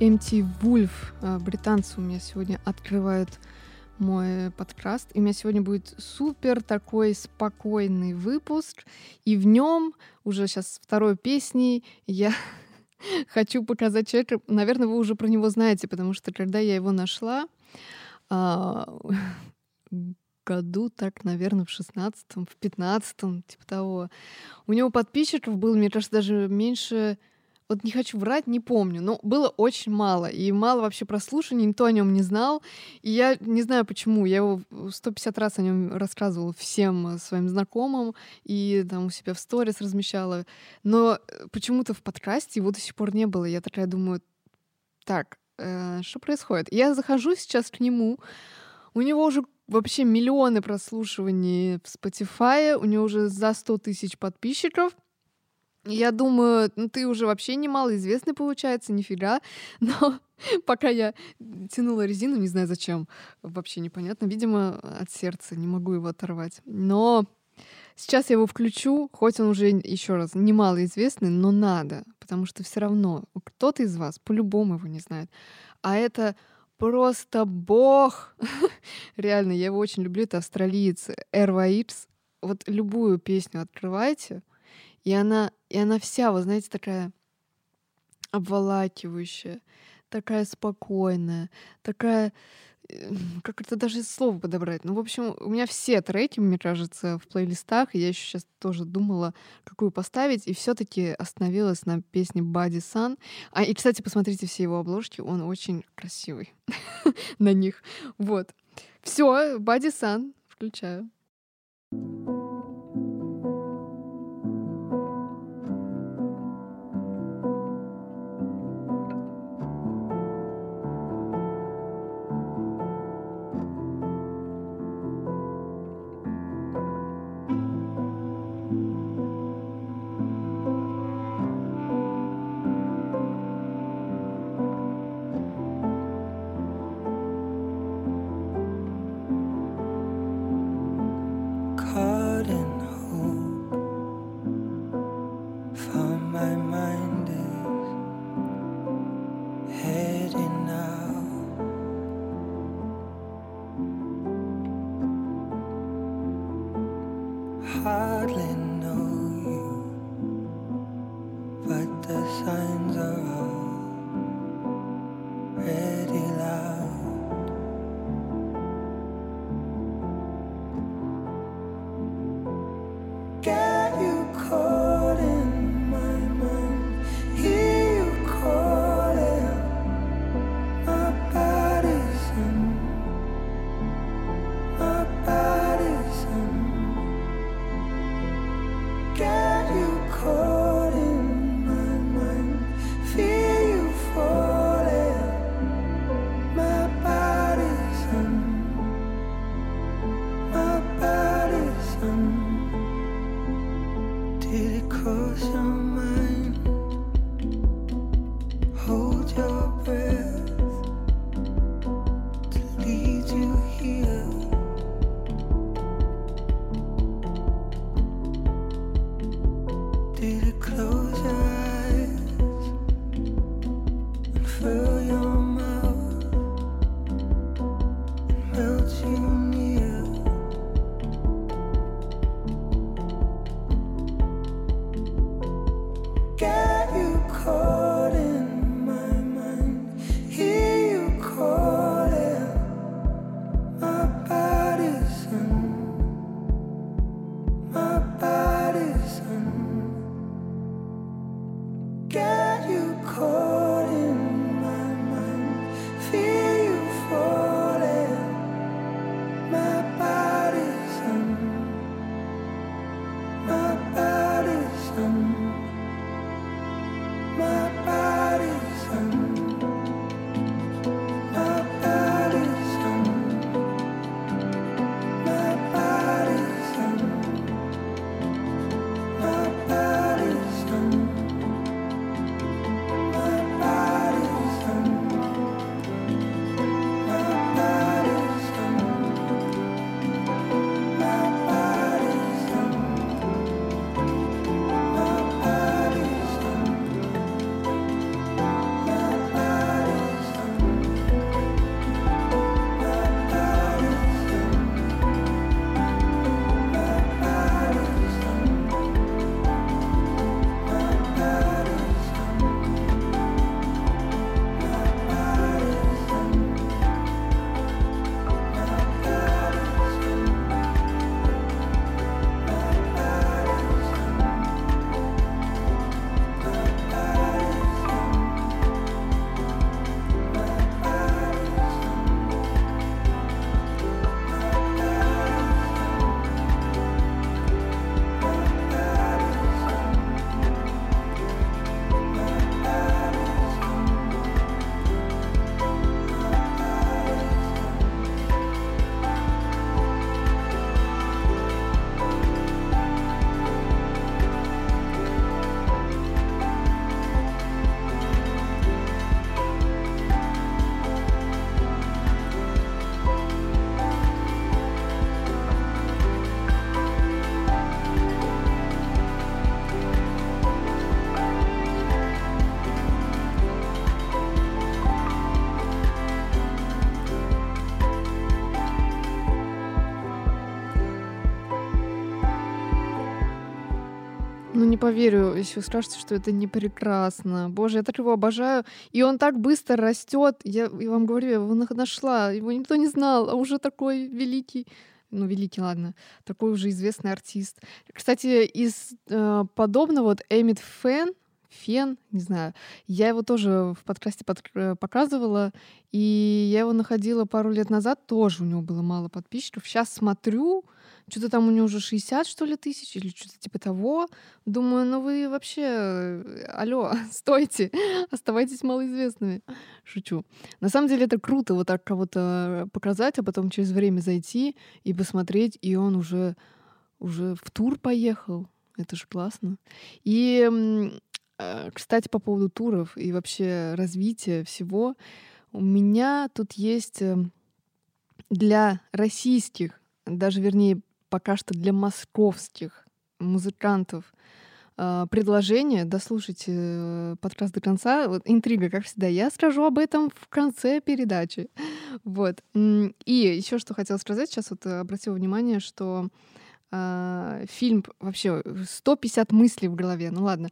MT Wolf. А, британцы у меня сегодня открывают мой подкаст. И у меня сегодня будет супер такой спокойный выпуск. И в нем уже сейчас второй песней я хочу показать человека. Наверное, вы уже про него знаете, потому что когда я его нашла, а, году, так, наверное, в шестнадцатом, в пятнадцатом, типа того. У него подписчиков было, мне кажется, даже меньше вот не хочу врать, не помню, но было очень мало, и мало вообще прослушаний, никто о нем не знал, и я не знаю почему, я его 150 раз о нем рассказывала всем своим знакомым, и там у себя в сторис размещала, но э, почему-то в подкасте его до сих пор не было, я такая думаю, так, э, что происходит? Я захожу сейчас к нему, у него уже вообще миллионы прослушиваний в Spotify, у него уже за 100 тысяч подписчиков, я думаю, ну ты уже вообще немало известный получается, нифига. Но пока я тянула резину, не знаю зачем, вообще непонятно. Видимо, от сердца не могу его оторвать. Но сейчас я его включу, хоть он уже еще раз немало известный, но надо, потому что все равно кто-то из вас по-любому его не знает. А это просто бог. Реально, я его очень люблю. Это австралиец Airwaves. Вот любую песню открывайте — и она, и она вся, вы знаете, такая обволакивающая, такая спокойная, такая эм, как это даже слово подобрать. Ну, в общем, у меня все треки, мне кажется, в плейлистах. Я еще сейчас тоже думала, какую поставить, и все-таки остановилась на песне Body Sun. А и, кстати, посмотрите все его обложки, он очень красивый на них. Вот. Все, Body Sun включаю. Поверю, если вы скажете, что это не прекрасно. Боже, я так его обожаю. И он так быстро растет. Я, я вам говорю, я его нашла. Его никто не знал, а уже такой великий ну, великий, ладно, такой уже известный артист. Кстати, из э, подобного вот Эмит Фен, Фен, не знаю, я его тоже в подкасте под, э, показывала, и я его находила пару лет назад, тоже у него было мало подписчиков. Сейчас смотрю, что-то там у него уже 60, что ли, тысяч или что-то типа того. Думаю, ну вы вообще, э, алло, стойте, оставайтесь малоизвестными. Шучу. На самом деле это круто вот так кого-то показать, а потом через время зайти и посмотреть, и он уже, уже в тур поехал. Это же классно. И, э, кстати, по поводу туров и вообще развития всего, у меня тут есть э, для российских, даже вернее пока что для московских музыкантов э, предложение. Дослушайте э, подкаст до конца. Вот интрига, как всегда. Я скажу об этом в конце передачи. Вот. И еще что хотела сказать, сейчас вот обратила внимание, что э, фильм вообще 150 мыслей в голове. Ну ладно.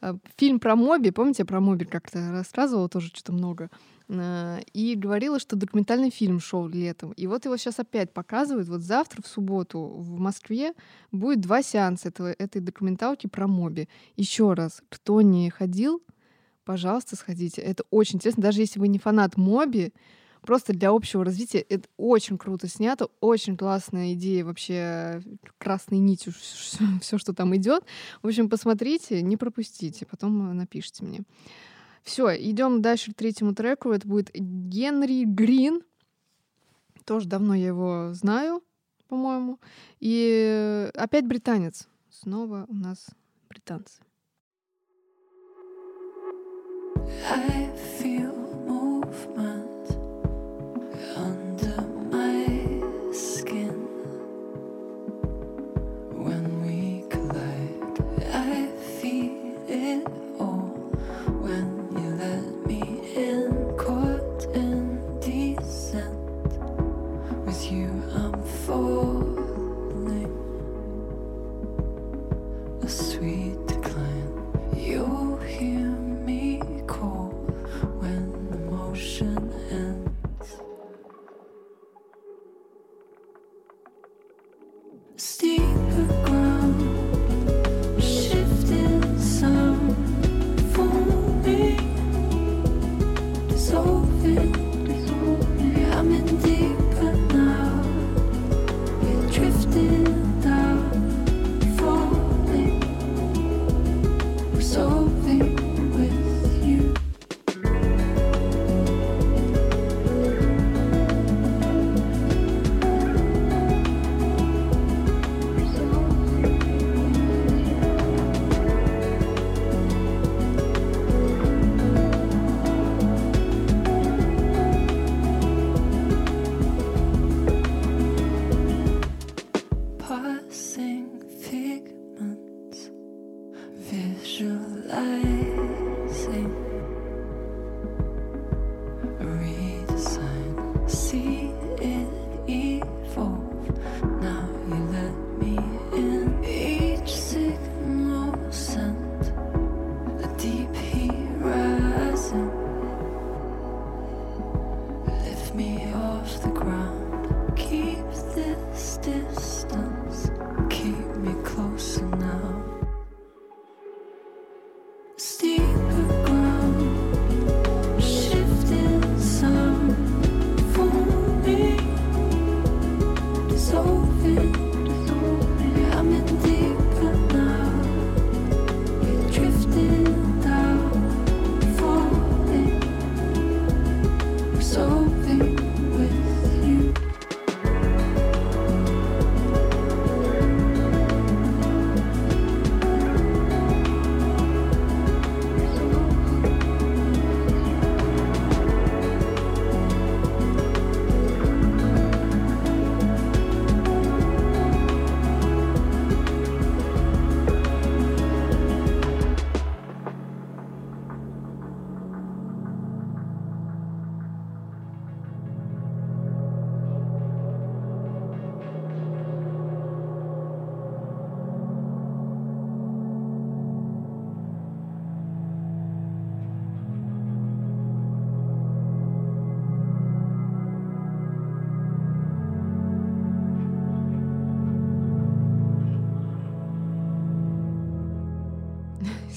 Э, фильм про Моби, помните, про Моби как-то рассказывала тоже что-то много. Э, и говорила, что документальный фильм шел летом. И вот его сейчас опять показывают. Вот завтра, в субботу, в Москве будет два сеанса этого, этой документалки про Моби. Еще раз, кто не ходил, пожалуйста, сходите. Это очень интересно. Даже если вы не фанат Моби, просто для общего развития это очень круто снято, очень классная идея вообще красной нитью все, что там идет. В общем, посмотрите, не пропустите, потом напишите мне. Все, идем дальше к третьему треку. Это будет Генри Грин. Тоже давно я его знаю, по-моему. И опять британец. Снова у нас британцы. I feel movement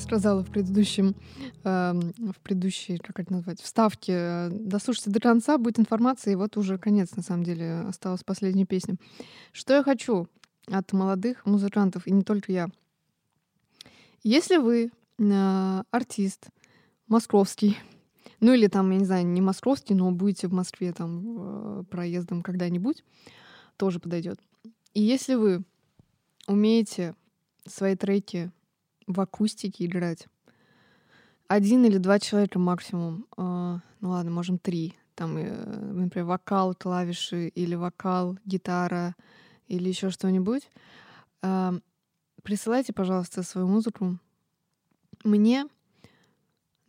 сказала в предыдущем, э, в предыдущей, как это назвать, вставке. Дослушайте до конца, будет информация, и вот уже конец, на самом деле, осталась последняя песня. Что я хочу от молодых музыкантов, и не только я. Если вы э, артист московский, ну или там, я не знаю, не московский, но будете в Москве там э, проездом когда-нибудь, тоже подойдет. И если вы умеете свои треки в акустике играть, один или два человека максимум, э, ну ладно, можем три, там, э, например, вокал, клавиши или вокал, гитара или еще что-нибудь, э, присылайте, пожалуйста, свою музыку мне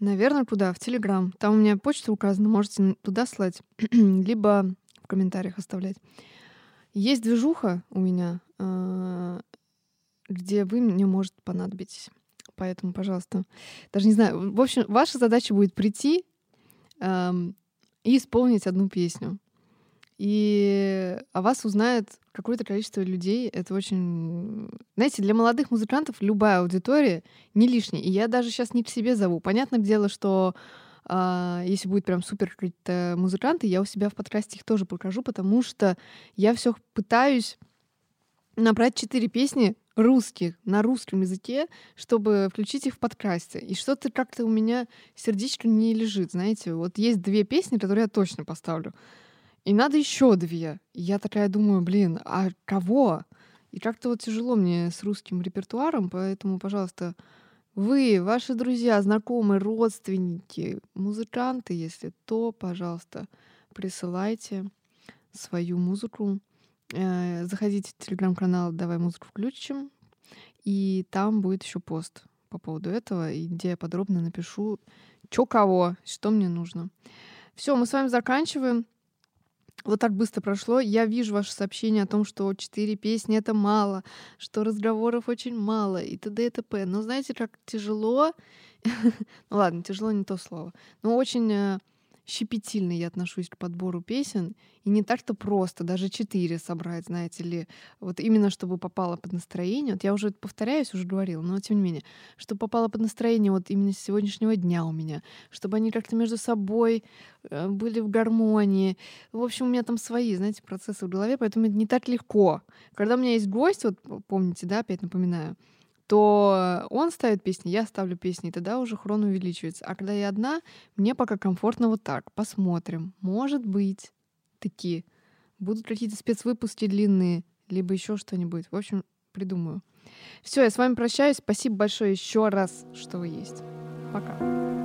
Наверное, куда? В Телеграм. Там у меня почта указана, можете туда слать, либо в комментариях оставлять. Есть движуха у меня, а, где вы мне, может, понадобитесь. Поэтому, пожалуйста, даже не знаю. В общем, ваша задача будет прийти эм, и исполнить одну песню и о вас узнает какое-то количество людей. Это очень... Знаете, для молодых музыкантов любая аудитория не лишняя. И я даже сейчас не к себе зову. Понятное дело, что а, если будет прям супер какие-то музыканты, я у себя в подкасте их тоже покажу, потому что я все пытаюсь набрать четыре песни русских на русском языке, чтобы включить их в подкасте. И что-то как-то у меня сердечко не лежит, знаете. Вот есть две песни, которые я точно поставлю. И надо еще две. И я такая думаю, блин, а кого? И как-то вот тяжело мне с русским репертуаром, поэтому, пожалуйста, вы, ваши друзья, знакомые, родственники, музыканты, если то, пожалуйста, присылайте свою музыку. Э, заходите в телеграм-канал «Давай музыку включим», и там будет еще пост по поводу этого, где я подробно напишу, что кого, что мне нужно. Все, мы с вами заканчиваем. Вот так быстро прошло. Я вижу ваше сообщение о том, что четыре песни — это мало, что разговоров очень мало и т.д. и т.п. Но знаете, как тяжело... ну ладно, тяжело не то слово. Но очень э, щепетильно я отношусь к подбору песен, и не так-то просто даже четыре собрать, знаете ли, вот именно чтобы попало под настроение. Вот я уже повторяюсь, уже говорила, но тем не менее, чтобы попало под настроение вот именно с сегодняшнего дня у меня, чтобы они как-то между собой э, были в гармонии. В общем, у меня там свои, знаете, процессы в голове, поэтому это не так легко. Когда у меня есть гость, вот помните, да, опять напоминаю, то он ставит песни, я ставлю песни, и тогда уже хрон увеличивается. А когда я одна, мне пока комфортно вот так. Посмотрим. Может быть, такие. Будут какие-то спецвыпуски длинные, либо еще что-нибудь. В общем, придумаю. Все, я с вами прощаюсь. Спасибо большое еще раз, что вы есть. Пока.